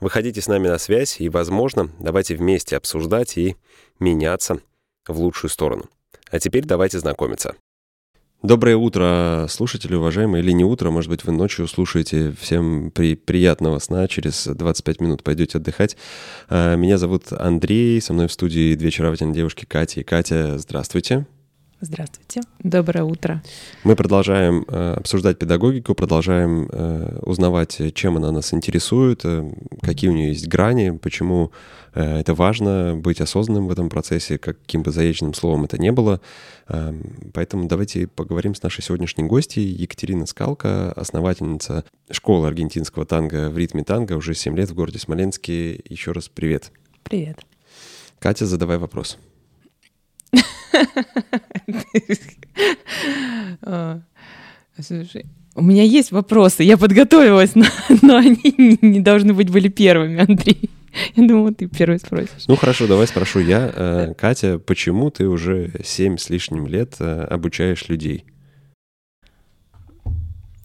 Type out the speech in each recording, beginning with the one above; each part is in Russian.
Выходите с нами на связь и, возможно, давайте вместе обсуждать и меняться в лучшую сторону. А теперь давайте знакомиться. Доброе утро, слушатели уважаемые, или не утро, может быть, вы ночью слушаете. Всем при, приятного сна, через 25 минут пойдете отдыхать. А, меня зовут Андрей, со мной в студии две очаровательные девушки Катя и Катя. Здравствуйте. Здравствуйте. Доброе утро. Мы продолжаем э, обсуждать педагогику, продолжаем э, узнавать, чем она нас интересует, э, какие у нее есть грани, почему э, это важно быть осознанным в этом процессе, каким бы заезженным словом это не было. Э, поэтому давайте поговорим с нашей сегодняшней гостьей Екатерина Скалка, основательница школы аргентинского танго в ритме танго уже 7 лет в городе Смоленске. Еще раз привет. Привет. Катя, задавай вопрос. Слушай, у меня есть вопросы, я подготовилась, но, но они не должны быть были первыми, Андрей. Я думала, ты первый спросишь. Ну хорошо, давай спрошу я. Э, Катя, почему ты уже семь с лишним лет э, обучаешь людей?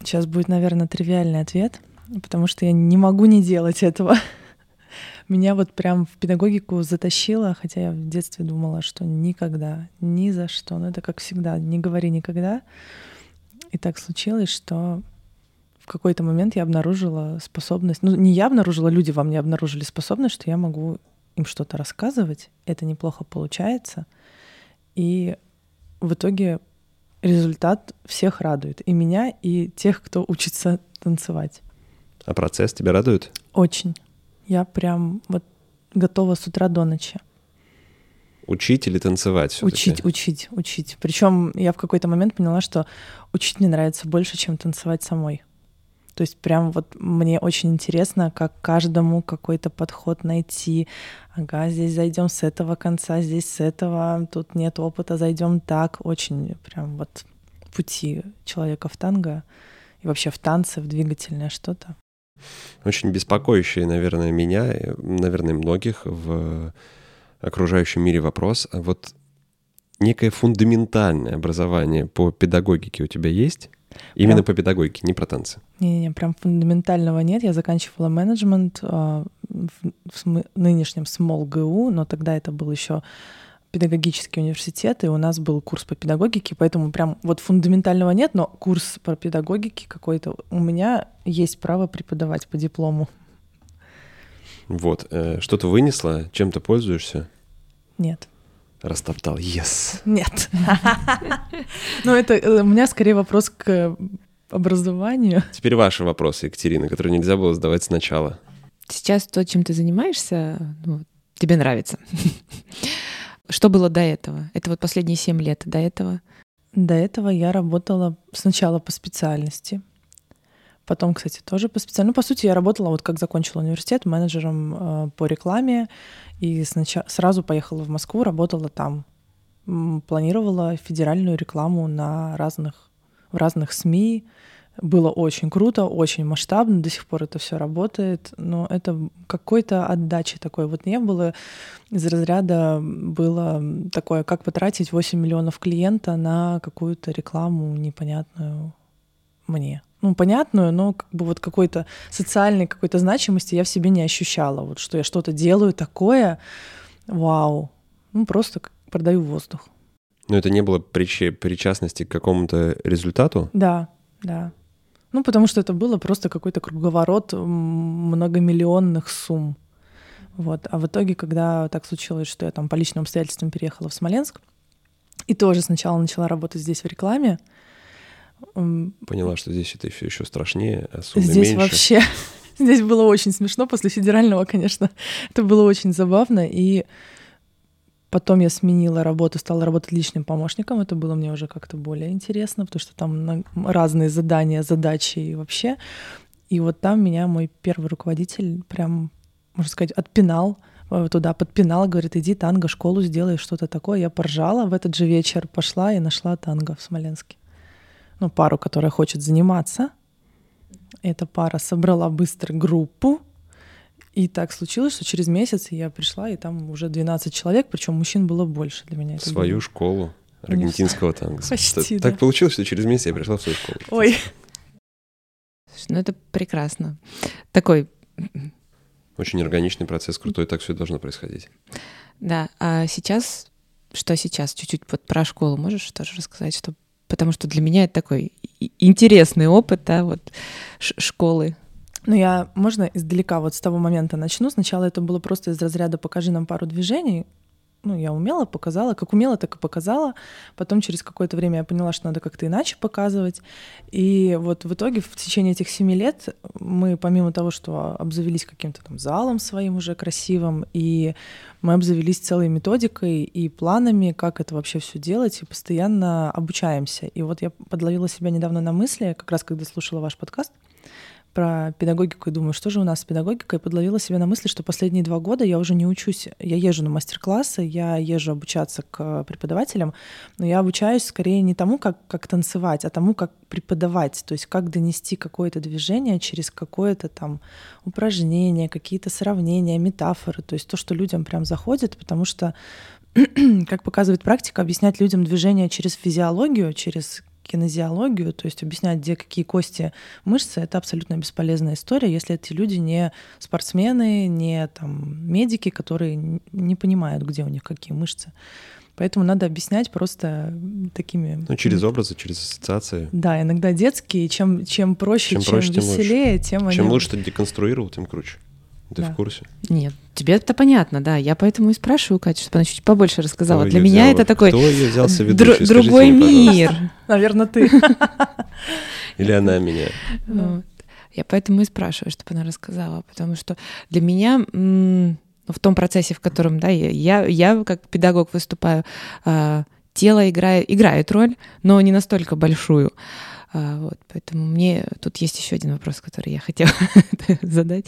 Сейчас будет, наверное, тривиальный ответ, потому что я не могу не делать этого меня вот прям в педагогику затащило, хотя я в детстве думала, что никогда, ни за что. Но это как всегда, не говори никогда. И так случилось, что в какой-то момент я обнаружила способность, ну не я обнаружила, люди во мне обнаружили способность, что я могу им что-то рассказывать, это неплохо получается, и в итоге результат всех радует, и меня, и тех, кто учится танцевать. А процесс тебя радует? Очень. Я прям вот готова с утра до ночи. Учить или танцевать? Учить, учить, учить. Причем я в какой-то момент поняла, что учить мне нравится больше, чем танцевать самой. То есть прям вот мне очень интересно, как каждому какой-то подход найти. Ага, здесь зайдем с этого конца, здесь с этого, тут нет опыта, зайдем так. Очень прям вот пути человека в танго и вообще в танце, в двигательное что-то очень беспокоящий, наверное, меня, наверное, многих в окружающем мире вопрос. А вот некое фундаментальное образование по педагогике у тебя есть? Именно прям... по педагогике, не про танцы. Не-не, прям фундаментального нет. Я заканчивала менеджмент э, в, в нынешнем Small ГУ, но тогда это был еще педагогический университет, и у нас был курс по педагогике, поэтому прям вот фундаментального нет, но курс по педагогике какой-то у меня есть право преподавать по диплому. Вот. Э, что-то вынесла? Чем-то пользуешься? Нет. Растоптал. Yes. Нет. Ну, это э, у меня скорее вопрос к образованию. Теперь ваши вопросы, Екатерина, которые нельзя было задавать сначала. Сейчас то, чем ты занимаешься, ну, тебе нравится. Что было до этого? Это вот последние семь лет до этого? До этого я работала сначала по специальности, потом, кстати, тоже по специальности. Ну, по сути, я работала, вот как закончила университет, менеджером э, по рекламе, и сначала, сразу поехала в Москву, работала там. Планировала федеральную рекламу на разных, в разных СМИ, было очень круто, очень масштабно, до сих пор это все работает, но это какой-то отдачи такой вот не было. Из разряда было такое, как потратить 8 миллионов клиента на какую-то рекламу непонятную мне. Ну, понятную, но как бы вот какой-то социальной какой-то значимости я в себе не ощущала. Вот что я что-то делаю такое, вау. Ну, просто продаю воздух. Но это не было прич... причастности к какому-то результату? Да, да. Ну, потому что это было просто какой-то круговорот многомиллионных сумм. Вот. А в итоге, когда так случилось, что я там по личным обстоятельствам переехала в Смоленск, и тоже сначала начала работать здесь в рекламе. Поняла, что здесь это все еще страшнее, а суммы Здесь меньше. вообще... Здесь было очень смешно. После федерального, конечно, это было очень забавно. И Потом я сменила работу, стала работать личным помощником. Это было мне уже как-то более интересно, потому что там разные задания, задачи и вообще. И вот там меня мой первый руководитель прям, можно сказать, отпинал э, туда подпинал, говорит, иди танго, школу сделай, что-то такое. Я поржала в этот же вечер, пошла и нашла танго в Смоленске. Ну, пару, которая хочет заниматься. Эта пара собрала быстро группу, и так случилось, что через месяц я пришла, и там уже 12 человек, причем мужчин было больше для меня. Свою было. школу аргентинского танго. Почти, так, да. получилось, что через месяц я пришла в свою школу. Ой. Ну это прекрасно. Такой... Очень органичный процесс, крутой, так все должно происходить. Да, а сейчас, что сейчас? Чуть-чуть вот про школу можешь тоже рассказать, что потому что для меня это такой интересный опыт, да, вот школы. Ну, я, можно издалека вот с того момента начну. Сначала это было просто из разряда «покажи нам пару движений», ну, я умела, показала, как умела, так и показала. Потом через какое-то время я поняла, что надо как-то иначе показывать. И вот в итоге в течение этих семи лет мы, помимо того, что обзавелись каким-то там залом своим уже красивым, и мы обзавелись целой методикой и планами, как это вообще все делать, и постоянно обучаемся. И вот я подловила себя недавно на мысли, как раз когда слушала ваш подкаст, про педагогику и думаю, что же у нас с педагогикой, подловила себя на мысли, что последние два года я уже не учусь. Я езжу на мастер-классы, я езжу обучаться к преподавателям, но я обучаюсь скорее не тому, как, как танцевать, а тому, как преподавать, то есть как донести какое-то движение через какое-то там упражнение, какие-то сравнения, метафоры, то есть то, что людям прям заходит, потому что как показывает практика, объяснять людям движение через физиологию, через кинезиологию, то есть объяснять, где какие кости, мышцы, это абсолютно бесполезная история, если эти люди не спортсмены, не там медики, которые не понимают, где у них какие мышцы. Поэтому надо объяснять просто такими... Ну, через образы, через ассоциации. Да, иногда детские. Чем, чем проще, чем, чем проще, веселее, тем, тем они... Чем лучше ты деконструировал, тем круче. Ты да. в курсе? Нет, тебе это понятно, да. Я поэтому и спрашиваю Катю, чтобы она чуть побольше рассказала. Кто Для меня взял? это такой Кто ее взялся ведущий? Др- другой мне, мир. Наверное, ты. Или она меня. Я поэтому и спрашиваю, чтобы она рассказала, потому что для меня ну, в том процессе, в котором да, я, я как педагог выступаю, а, тело играет, играет роль, но не настолько большую. А, вот, поэтому мне тут есть еще один вопрос, который я хотела задать.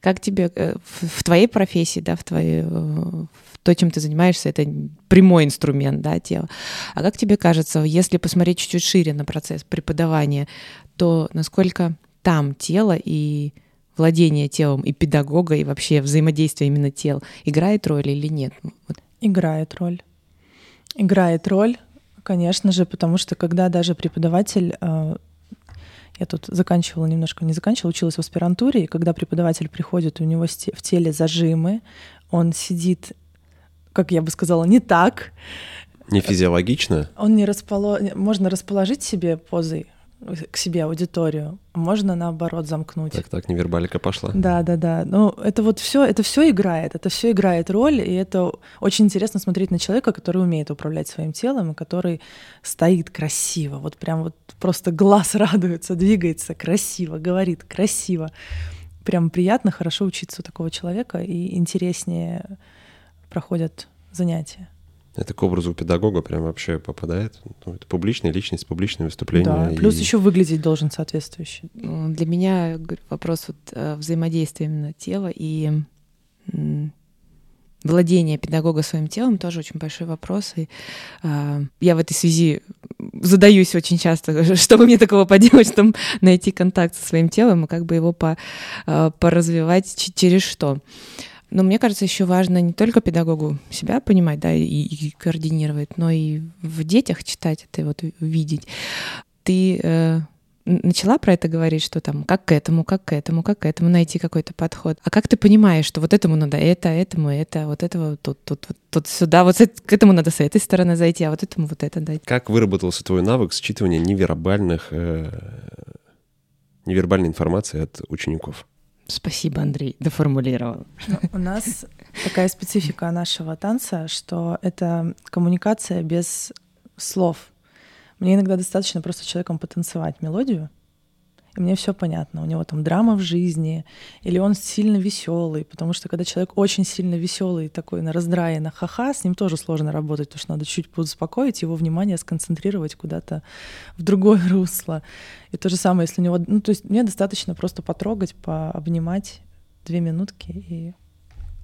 Как тебе э, в твоей профессии, да, в твоей, в то, чем ты занимаешься, это прямой инструмент, да, тела. А как тебе кажется, если посмотреть чуть-чуть шире на процесс преподавания, то насколько там тело и владение телом и педагога, и вообще взаимодействие именно тел играет роль или нет? Играет роль. Играет роль. Конечно же, потому что когда даже преподаватель э, я тут заканчивала немножко, не заканчивала, училась в аспирантуре, и когда преподаватель приходит, у него в теле зажимы, он сидит, как я бы сказала, не так. Не физиологично? Он не располо... Можно расположить себе позой к себе аудиторию, можно наоборот замкнуть. Так, так, невербалика пошла. Да, да, да. Ну, это вот все, это все играет, это все играет роль, и это очень интересно смотреть на человека, который умеет управлять своим телом, и который стоит красиво, вот прям вот просто глаз радуется, двигается красиво, говорит красиво. Прям приятно, хорошо учиться у такого человека, и интереснее проходят занятия. Это к образу педагога прям вообще попадает. Ну, это публичная личность, публичное выступление. Да, плюс и... еще выглядеть должен соответствующе. Ну, для меня вопрос вот э, взаимодействия именно тела и владение педагога своим телом тоже очень большой вопрос. И э, я в этой связи задаюсь очень часто, что бы мне такого поделать, чтобы найти контакт со своим телом и как бы его по, э, поразвивать через что. Но мне кажется, еще важно не только педагогу себя понимать, да, и, и координировать, но и в детях читать это, вот видеть. Ты э, начала про это говорить, что там как к этому, как к этому, как к этому найти какой-то подход. А как ты понимаешь, что вот этому надо это, этому это, вот этого тут, тут, тут, тут сюда, вот к этому надо с этой стороны зайти, а вот этому вот это дать. Как выработался твой навык считывания невербальных, э, невербальной информации от учеников? Спасибо, Андрей, доформулировал. Ну, у нас такая специфика нашего танца, что это коммуникация без слов. Мне иногда достаточно просто человеком потанцевать мелодию, и мне все понятно. У него там драма в жизни, или он сильно веселый, потому что когда человек очень сильно веселый, такой на раздрае, на ха-ха, с ним тоже сложно работать, потому что надо чуть успокоить его внимание, сконцентрировать куда-то в другое русло. И то же самое, если у него... Ну, то есть мне достаточно просто потрогать, пообнимать две минутки и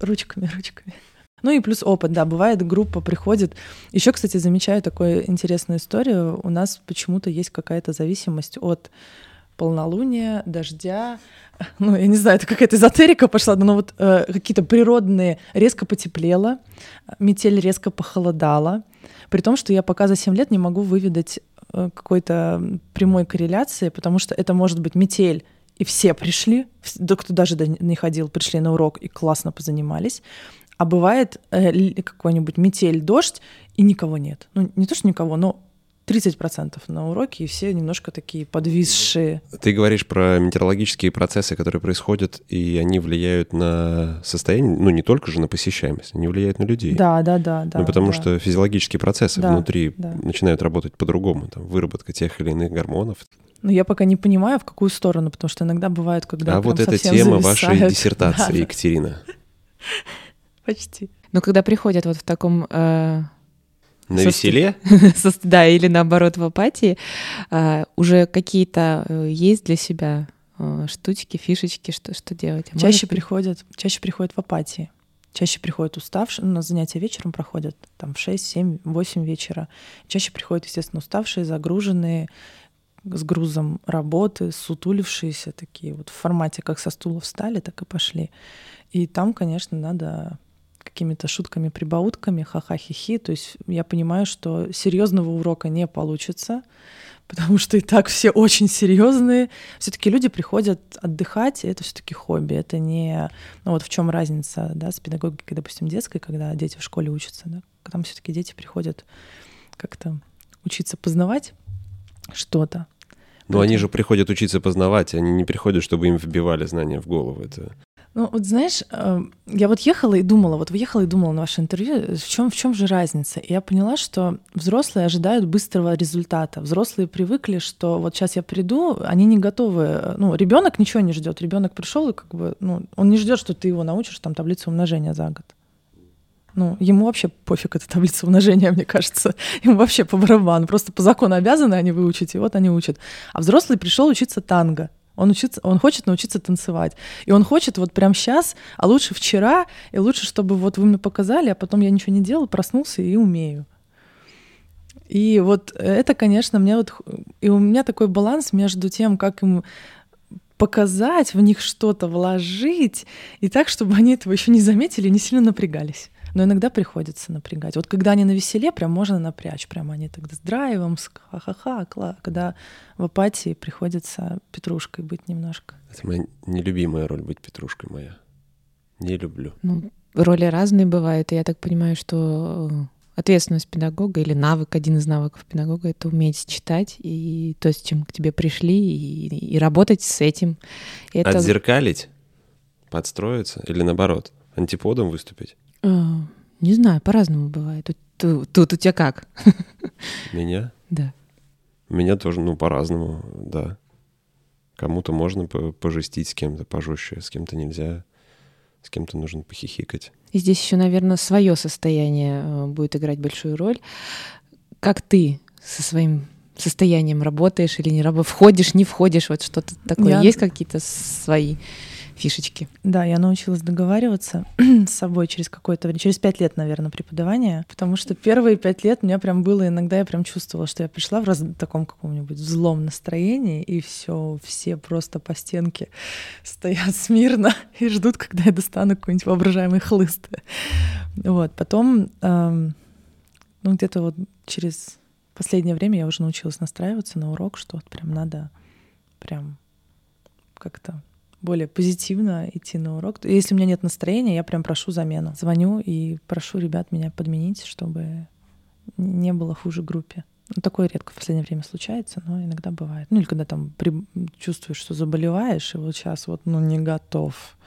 ручками, ручками. Ну и плюс опыт, да, бывает, группа приходит. Еще, кстати, замечаю такую интересную историю. У нас почему-то есть какая-то зависимость от полнолуния, дождя. Ну, я не знаю, это какая-то эзотерика пошла, но вот э, какие-то природные... Резко потеплело, метель резко похолодала. При том, что я пока за 7 лет не могу выведать э, какой-то прямой корреляции, потому что это может быть метель, и все пришли, да кто даже не ходил, пришли на урок и классно позанимались. А бывает э, какой-нибудь метель, дождь, и никого нет. Ну, не то, что никого, но 30% на уроке, и все немножко такие подвисшие. Ты говоришь про метеорологические процессы, которые происходят, и они влияют на состояние, ну, не только же на посещаемость, они влияют на людей. Да, да, да. да ну, потому да. что физиологические процессы Да, внутри да. начинают работать по-другому, там, выработка тех или иных гормонов. Но я пока не понимаю, в какую сторону, потому что иногда бывает, когда а вот эта тема вашей зависают. диссертации, Да, Екатерина. почти. Но когда приходят вот в таком... э, На веселе? да, или наоборот в апатии, э, уже какие-то э, есть для себя э, штучки, фишечки, что, что делать? А Чаще можешь- приходят, чаще приходят в апатии. Чаще приходят уставшие, ну, у нас занятия вечером проходят, там, в 6, 7, 8 вечера. Чаще приходят, естественно, уставшие, загруженные, с грузом работы, сутулившиеся такие, вот в формате, как со стула встали, так и пошли. И там, конечно, надо какими-то шутками, прибаутками, ха-ха-хи-хи. То есть я понимаю, что серьезного урока не получится, потому что и так все очень серьезные. Все-таки люди приходят отдыхать, и это все-таки хобби. Это не... Ну вот в чем разница да, с педагогикой, допустим, детской, когда дети в школе учатся. Да? Там все-таки дети приходят как-то учиться познавать что-то. Но они Поэтому- же приходят учиться познавать, они не приходят, чтобы им вбивали знания в голову. Это... Ну, вот знаешь, э, я вот ехала и думала, вот ехала и думала на ваше интервью, в чем, в чем же разница? И я поняла, что взрослые ожидают быстрого результата. Взрослые привыкли, что вот сейчас я приду, они не готовы. э, Ну, ребенок ничего не ждет. Ребенок пришел и как бы, ну, он не ждет, что ты его научишь там таблицу умножения за год. Ну, ему вообще пофиг эта таблица умножения, мне кажется. Ему вообще по барабану. Просто по закону обязаны они выучить, и вот они учат. А взрослый пришел учиться танго. Он, учится, он хочет научиться танцевать. И он хочет вот прямо сейчас, а лучше вчера, и лучше, чтобы вот вы мне показали, а потом я ничего не делал, проснулся и умею. И вот это, конечно, мне вот... И у меня такой баланс между тем, как им показать, в них что-то вложить, и так, чтобы они этого еще не заметили и не сильно напрягались. Но иногда приходится напрягать. Вот когда они на веселе, прям можно напрячь. Прям они тогда с драйвом, с ха-ха-ха. кла- Когда в апатии приходится петрушкой быть немножко. это моя нелюбимая роль быть петрушкой моя. Не люблю. Ну, роли разные бывают, и я так понимаю, что э, ответственность педагога или навык, один из навыков педагога — это уметь читать и то, с чем к тебе пришли, и, и работать с этим. И это, Отзеркалить, подстроиться или наоборот, антиподом выступить. Э, не знаю, по-разному бывает. Тут, тут- у тебя как? Меня? Да. Меня тоже, ну, по-разному, да. Кому-то можно по- пожестить с кем-то пожестче, с кем-то нельзя, с кем-то нужно похихикать. И здесь еще, наверное, свое состояние э, будет играть большую роль. Как ты со своим состоянием работаешь или не работаешь, входишь, не входишь, вот что-то такое. Я- Есть какие-то свои фишечки? Да, я научилась договариваться с собой через какое-то время, через пять лет, наверное, преподавания, потому что первые пять лет у меня прям было, иногда я прям чувствовала, что я пришла в раз... таком каком-нибудь злом настроении, и все, все просто по стенке стоят смирно и ждут, когда я достану какой-нибудь воображаемый хлыст. Вот, потом, эм, ну, где-то вот через последнее время я уже научилась настраиваться на урок, что вот прям надо прям как-то более позитивно идти на урок. Если у меня нет настроения, я прям прошу замену. Звоню и прошу ребят меня подменить, чтобы не было хуже группе. Ну, такое редко в последнее время случается, но иногда бывает. Ну или когда там при- чувствуешь, что заболеваешь, и вот сейчас вот ну, не готов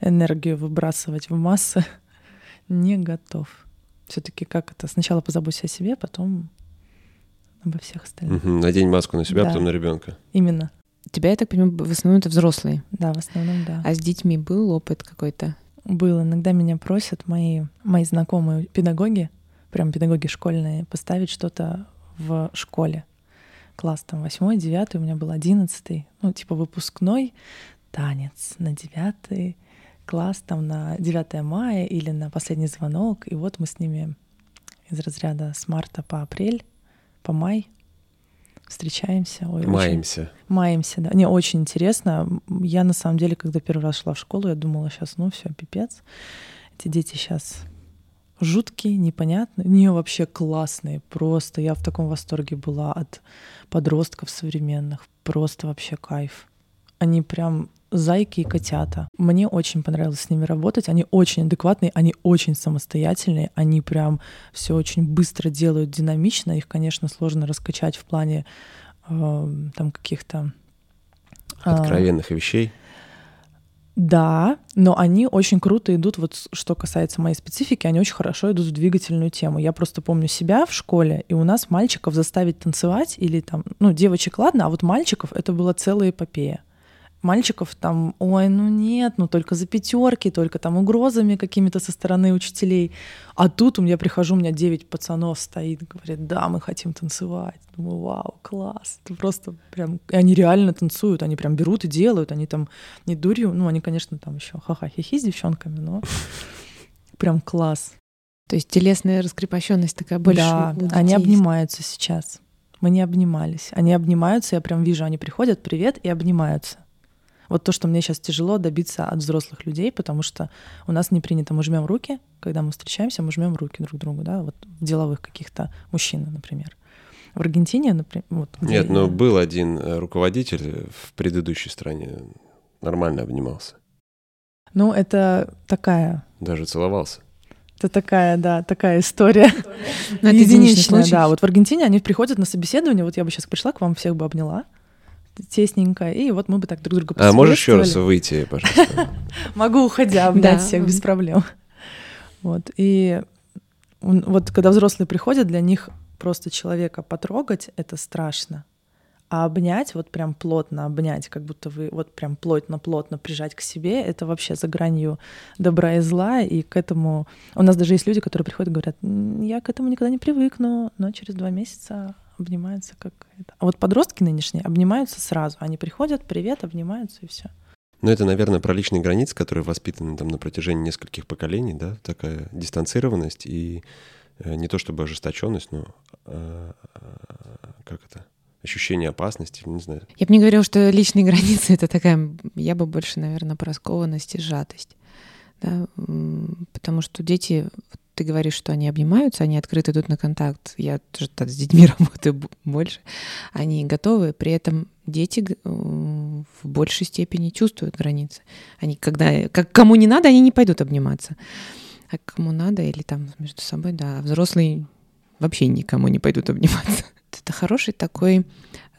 энергию выбрасывать в массы, не готов. Все-таки как это? Сначала позаботься о себе, потом обо всех остальных. Мгм. Надень маску на себя, Да. потом на ребенка. Именно. Тебя, я так понимаю, в основном это взрослые. Да, в основном, да. А с детьми был опыт какой-то? Был. Иногда меня просят мои, мои знакомые педагоги, прям педагоги школьные, поставить что-то в школе. Класс там восьмой, девятый, у меня был одиннадцатый, ну, типа выпускной, танец на девятый, класс там на 9 мая или на последний звонок, и вот мы с ними из разряда с марта по апрель, по май встречаемся. Ой, маемся. Очень, маемся, да. Не, очень интересно. Я на самом деле, когда первый раз шла в школу, я думала, сейчас, ну все, пипец. Эти дети сейчас жуткие, непонятные. Не, вообще классные, просто. Я в таком восторге была от подростков современных. Просто вообще кайф. Они прям зайки и котята. Мне очень понравилось с ними работать. Они очень адекватные, они очень самостоятельные, они прям все очень быстро делают, динамично. Их, конечно, сложно раскачать в плане э, там каких-то э, откровенных вещей. Да, но они очень круто идут, вот что касается моей специфики, они очень хорошо идут в двигательную тему. Я просто помню себя в школе, и у нас мальчиков заставить танцевать или там, ну, девочек, ладно, а вот мальчиков это была целая эпопея мальчиков там, ой, ну нет, ну только за пятерки, только там угрозами какими-то со стороны учителей. А тут у меня прихожу, у меня девять пацанов стоит, говорят, да, мы хотим танцевать. Думаю, вау, класс. Это просто прям... И они реально танцуют, они прям берут и делают, они там не дурью, ну они, конечно, там еще ха-ха-хихи с девчонками, но прям класс. То есть телесная раскрепощенность такая больше. Да, они обнимаются сейчас. Мы не обнимались. Они обнимаются, я прям вижу, они приходят, привет, и обнимаются. Вот то, что мне сейчас тяжело добиться от взрослых людей, потому что у нас не принято, мы жмем руки, когда мы встречаемся, мы жмем руки друг другу, да, вот в деловых каких-то мужчин, например. В Аргентине, например, вот. Нет, но был один э, руководитель в предыдущей стране, нормально обнимался. Ну, это такая... Даже целовался. Это такая, да, такая история. Единичная, да. Вот в Аргентине они приходят на собеседование, вот я бы сейчас пришла к вам, всех бы обняла, тесненько, и вот мы бы так друг друга А можешь еще раз выйти, пожалуйста? Могу, уходя, обнять всех без проблем. Вот, и вот когда взрослые приходят, для них просто человека потрогать — это страшно. А обнять, вот прям плотно обнять, как будто вы вот прям плотно-плотно прижать к себе, это вообще за гранью добра и зла, и к этому... У нас даже есть люди, которые приходят и говорят, я к этому никогда не привыкну, но через два месяца обнимаются как это. А вот подростки нынешние обнимаются сразу. Они приходят, привет, обнимаются и все. Ну, это, наверное, про личные границы, которые воспитаны там на протяжении нескольких поколений, да, такая дистанцированность и э, не то чтобы ожесточенность, но э, как это? ощущение опасности, не знаю. Я бы не говорила, что личные границы — это такая, я бы больше, наверное, про скованность и сжатость. Да? Потому что дети, ты говоришь, что они обнимаются, они открыто идут на контакт. Я тоже с детьми работаю больше. Они готовы, при этом дети э, в большей степени чувствуют границы. Они когда, как, кому не надо, они не пойдут обниматься. А кому надо или там между собой, да. А взрослые вообще никому не пойдут обниматься. Это хороший такой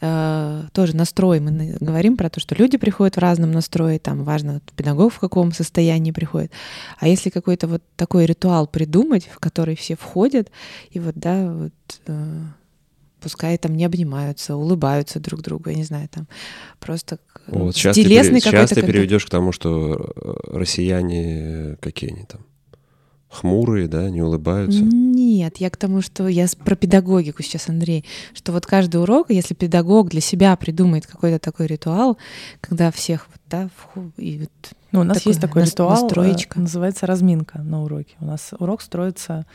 э, тоже настрой. Мы говорим про то, что люди приходят в разном настрое, там важно педагог в каком состоянии приходит. А если какой-то вот такой ритуал придумать, в который все входят, и вот, да, вот э, пускай там не обнимаются, улыбаются друг другу, я не знаю, там просто вот сейчас телесный ты, сейчас ты переведешь к тому, что э, россияне какие они там? Хмурые, да, не улыбаются? Нет, я к тому, что я про педагогику сейчас, Андрей, что вот каждый урок, если педагог для себя придумает какой-то такой ритуал, когда всех вот, да, и вот ну, у нас такой, есть такой ритуал, э, настроечка. называется разминка на уроке. У нас урок строится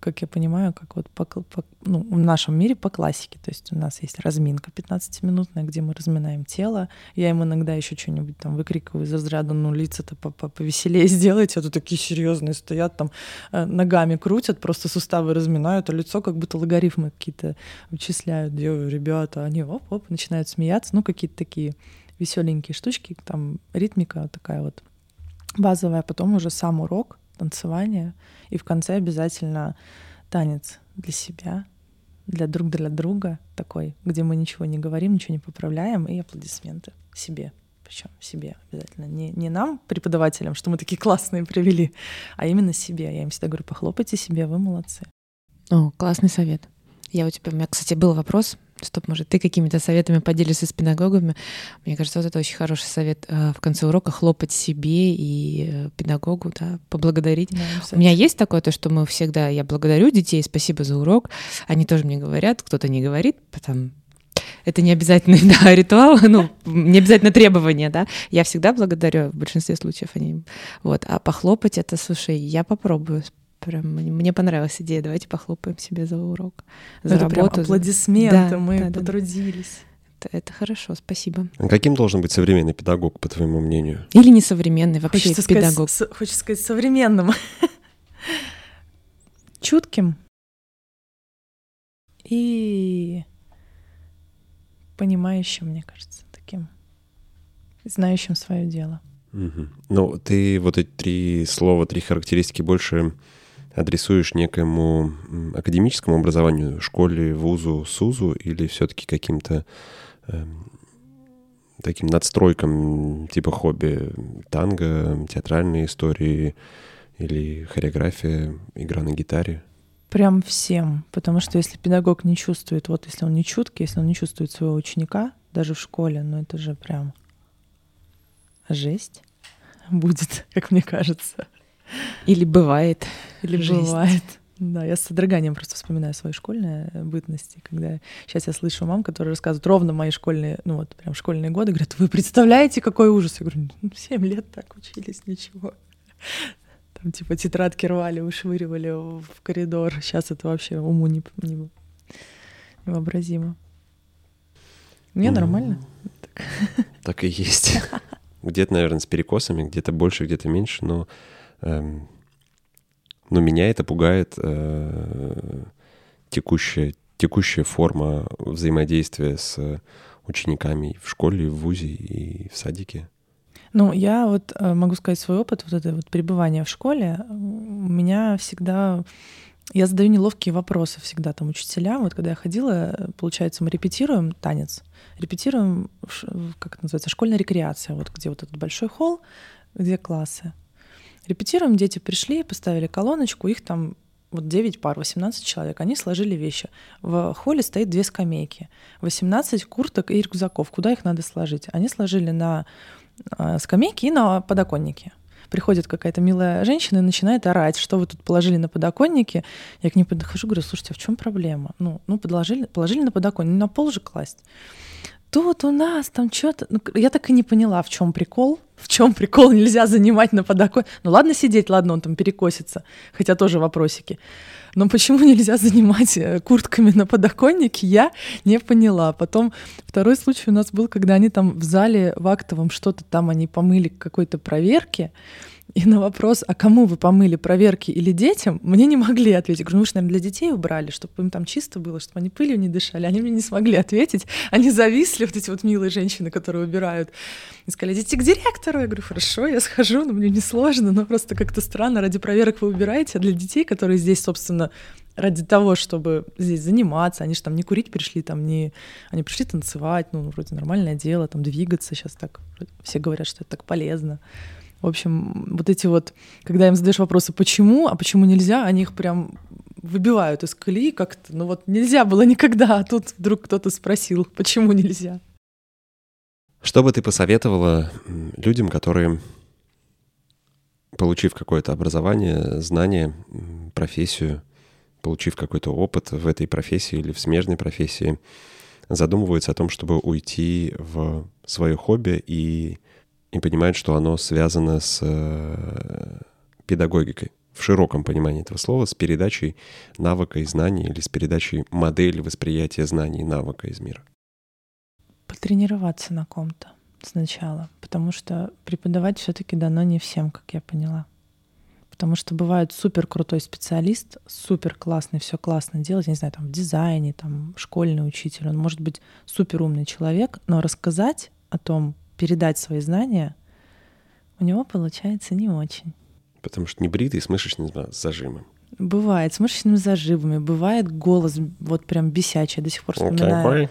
как я понимаю, как вот по, по, ну, в нашем мире по классике. То есть у нас есть разминка 15-минутная, где мы разминаем тело. Я им иногда еще что-нибудь там выкрикиваю из разряда, ну, лица-то повеселее сделайте, а то такие серьезные стоят, там э, ногами крутят, просто суставы разминают, а лицо как будто логарифмы какие-то вычисляют. Делаю, ребята, они оп-оп, начинают смеяться. Ну, какие-то такие веселенькие штучки, там ритмика такая вот базовая, потом уже сам урок, танцевание — и в конце обязательно танец для себя, для друг для друга такой, где мы ничего не говорим, ничего не поправляем, и аплодисменты себе. Причем себе обязательно. Не, не нам, преподавателям, что мы такие классные привели, а именно себе. Я им всегда говорю, похлопайте себе, вы молодцы. О, классный совет. Я у тебя, у меня, кстати, был вопрос Стоп, может, ты какими-то советами поделишься с педагогами? Мне кажется, вот это очень хороший совет э, в конце урока хлопать себе и э, педагогу, да, поблагодарить. Да, У меня есть такое, то, что мы всегда, я благодарю детей, спасибо за урок. Они тоже мне говорят, кто-то не говорит, потом это не обязательно, да, ритуал, ну, не обязательно требование, да. Я всегда благодарю, в большинстве случаев они, вот. А похлопать это, слушай, я попробую. Прям мне понравилась идея, давайте похлопаем себе за урок, за это работу. Прям аплодисменты, да, мы да, потрудились. Да. Это, это хорошо, спасибо. А каким должен быть современный педагог, по твоему мнению? Или несовременный вообще хочется педагог? Сказать, хочется сказать современным. Чутким и понимающим, мне кажется, таким, знающим свое дело. Угу. Ну, ты вот эти три слова, три характеристики больше адресуешь некоему академическому образованию, школе, вузу, СУЗу, или все-таки каким-то э, таким надстройкам типа хобби танго, театральные истории или хореография, игра на гитаре? Прям всем. Потому что если педагог не чувствует, вот если он не чуткий, если он не чувствует своего ученика, даже в школе, ну это же прям жесть будет, как мне кажется. Или бывает. Или жесть. бывает. Да, я с содроганием просто вспоминаю свои школьные бытности, когда сейчас я слышу мам, которые рассказывают ровно мои школьные, ну вот прям школьные годы, говорят, вы представляете, какой ужас? Я говорю, ну, 7 лет так учились, ничего. Там типа тетрадки рвали, вышвыривали в коридор. Сейчас это вообще уму не, не, невообразимо. Мне ну, нормально. Так. так и есть. Где-то, наверное, с перекосами, где-то больше, где-то меньше, но, но меня это пугает э, текущая, текущая форма взаимодействия с учениками в школе, в ВУЗе и в садике. Ну, я вот э, могу сказать свой опыт, вот это вот пребывание в школе, у меня всегда... Я задаю неловкие вопросы всегда там учителям. Вот когда я ходила, получается, мы репетируем танец, репетируем, как это называется, школьная рекреация, вот где вот этот большой холл, где классы. Репетируем, дети пришли, поставили колоночку, их там вот 9 пар, 18 человек, они сложили вещи. В холле стоит две скамейки, 18 курток и рюкзаков. Куда их надо сложить? Они сложили на Э, скамейки и на подоконнике. Приходит какая-то милая женщина и начинает орать, что вы тут положили на подоконнике. Я к ней подхожу, говорю, слушайте, а в чем проблема? Ну, ну положили, положили на подоконник, на пол же класть. Тут у нас там что-то... Ну, я так и не поняла, в чем прикол. В чем прикол нельзя занимать на подоконнике. Ну ладно сидеть, ладно, он там перекосится. Хотя тоже вопросики. Но почему нельзя занимать э, куртками на подоконнике, я не поняла. Потом второй случай у нас был, когда они там в зале в актовом что-то там они помыли какой-то проверки. И на вопрос, а кому вы помыли проверки или детям, мне не могли ответить. Я говорю, ну вы же, наверное, для детей убрали, чтобы им там чисто было, чтобы они пылью не дышали. Они мне не смогли ответить. Они зависли, вот эти вот милые женщины, которые убирают. И сказали, идите к директору. Я говорю, хорошо, я схожу, но мне не сложно, но просто как-то странно, ради проверок вы убираете, а для детей, которые здесь, собственно, ради того, чтобы здесь заниматься, они же там не курить пришли, там не... Они пришли танцевать, ну, вроде нормальное дело, там двигаться сейчас так. Все говорят, что это так полезно. В общем, вот эти вот, когда им задаешь вопросы, почему, а почему нельзя, они их прям выбивают из колеи как-то. Ну вот нельзя было никогда, а тут вдруг кто-то спросил, почему нельзя. Что бы ты посоветовала людям, которые, получив какое-то образование, знание, профессию, получив какой-то опыт в этой профессии или в смежной профессии, задумываются о том, чтобы уйти в свое хобби и и понимает, что оно связано с э, педагогикой в широком понимании этого слова, с передачей навыка и знаний или с передачей модели восприятия знаний и навыка из мира? Потренироваться на ком-то сначала, потому что преподавать все-таки дано не всем, как я поняла. Потому что бывает супер крутой специалист, супер классный, все классно делать, не знаю, там в дизайне, там школьный учитель, он может быть супер умный человек, но рассказать о том, передать свои знания, у него получается не очень. Потому что не бритый с мышечным зажимом. Бывает, с мышечными зажимами, бывает голос вот прям бесячий. Я до сих пор вспоминаю. Okay,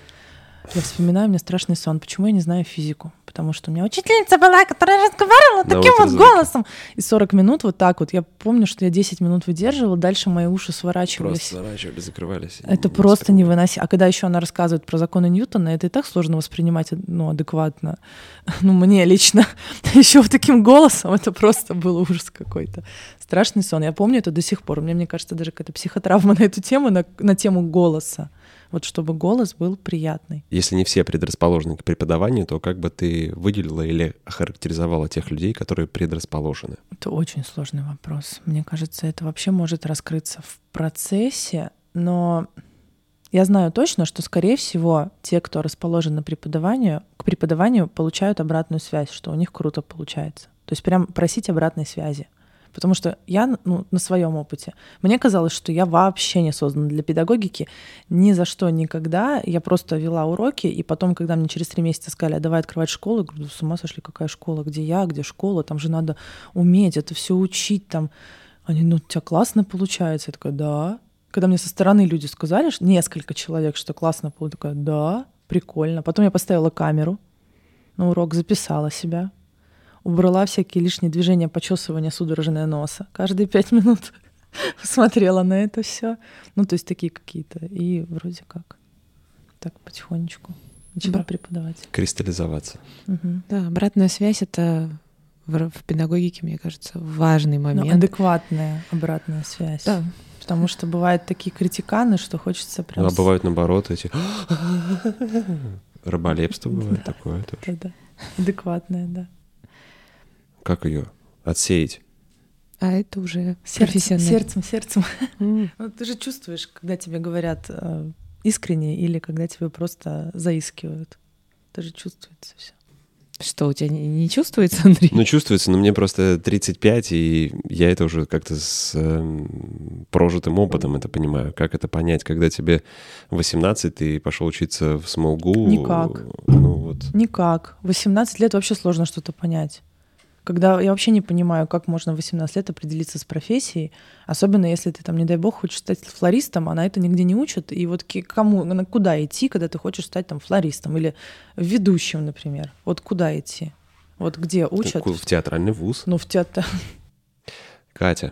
я вспоминаю, у меня страшный сон. Почему я не знаю физику? Потому что у меня учительница была, которая разговаривала На таким вот голосом. И 40 минут вот так вот. Я помню, что я 10 минут выдерживала, дальше мои уши сворачивались. Просто сворачивали, закрывались. Это не просто невыносимо. А когда еще она рассказывает про законы Ньютона, это и так сложно воспринимать ну, адекватно. Ну, мне лично. еще вот таким голосом это просто был ужас какой-то. Страшный сон. Я помню это до сих пор. Меня, мне кажется, даже какая-то психотравма на эту тему, на, на тему голоса. Вот чтобы голос был приятный. Если не все предрасположены к преподаванию, то как бы ты выделила или охарактеризовала тех людей, которые предрасположены? Это очень сложный вопрос. Мне кажется, это вообще может раскрыться в процессе, но я знаю точно, что, скорее всего, те, кто расположен на преподаванию, к преподаванию получают обратную связь, что у них круто получается. То есть прям просить обратной связи. Потому что я ну, на своем опыте, мне казалось, что я вообще не создана для педагогики, ни за что никогда. Я просто вела уроки, и потом, когда мне через три месяца сказали, а давай открывать школу, я говорю, с ума сошли, какая школа, где я, где школа, там же надо уметь это все учить, там. Они, ну, у тебя классно получается. Я такая, да. Когда мне со стороны люди сказали, что несколько человек, что классно получается, такая, да, прикольно. Потом я поставила камеру на урок, записала себя, убрала всякие лишние движения, почесывания, судорожное носа. Каждые пять минут смотрела на это все. Ну, то есть такие какие-то. И вроде как так потихонечку начала да. преподавать. Кристаллизоваться. Угу. Да, обратная связь — это в, в педагогике, мне кажется, важный ну, момент. Ну, адекватная обратная связь. Да. Потому что бывают такие критиканы, что хочется прям... Ну, а бывают наоборот эти... Рыболепство бывает такое тоже. Да, да. Адекватное, да как ее отсеять? А это уже сердцем, сердцем, сердцем. Mm. Ну, ты же чувствуешь, когда тебе говорят э, искренне или когда тебе просто заискивают. Это же чувствуется все. Что, у тебя не, не чувствуется, Андрей? Ну, чувствуется, но мне просто 35, и я это уже как-то с э, прожитым опытом это понимаю. Как это понять, когда тебе 18, ты пошел учиться в СМОЛГУ? Никак. Ну, вот. Никак. 18 лет вообще сложно что-то понять когда я вообще не понимаю, как можно в 18 лет определиться с профессией, особенно если ты там, не дай бог, хочешь стать флористом, а на это нигде не учат, и вот кому, куда идти, когда ты хочешь стать там флористом или ведущим, например, вот куда идти, вот где учат? В театральный вуз. Ну, в театр. Катя,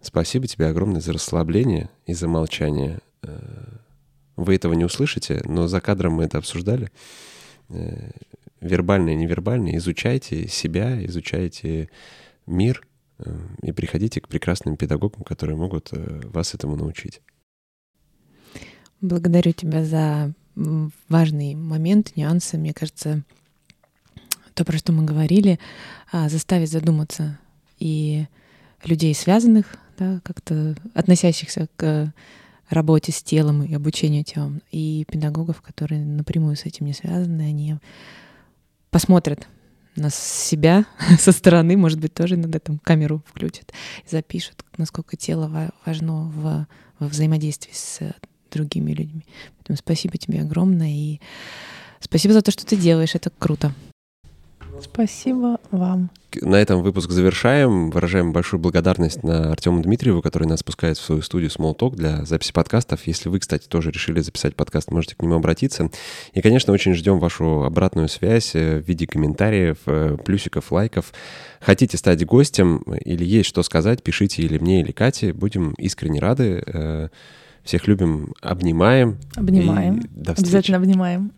спасибо тебе огромное за расслабление и за молчание. Э, вы этого не услышите, но за кадром мы это обсуждали вербально и невербально, изучайте себя, изучайте мир э, и приходите к прекрасным педагогам, которые могут э, вас этому научить. Благодарю тебя за важный момент, нюансы. Мне кажется, то, про что мы говорили, а, заставит задуматься и людей, связанных, да, как-то относящихся к работе с телом и обучению телом, и педагогов, которые напрямую с этим не связаны, они посмотрят на себя со стороны, может быть, тоже над этим камеру включат запишут, насколько тело важно в, во взаимодействии с другими людьми. Поэтому спасибо тебе огромное и спасибо за то, что ты делаешь. Это круто. Спасибо вам. На этом выпуск завершаем. Выражаем большую благодарность на Артему Дмитриеву, который нас пускает в свою студию Small Talk для записи подкастов. Если вы, кстати, тоже решили записать подкаст, можете к нему обратиться. И, конечно, очень ждем вашу обратную связь э, в виде комментариев, э, плюсиков, лайков. Хотите стать гостем или есть что сказать, пишите или мне, или Кате. Будем искренне рады. Э, всех любим, обнимаем. Обнимаем. Обязательно обнимаем.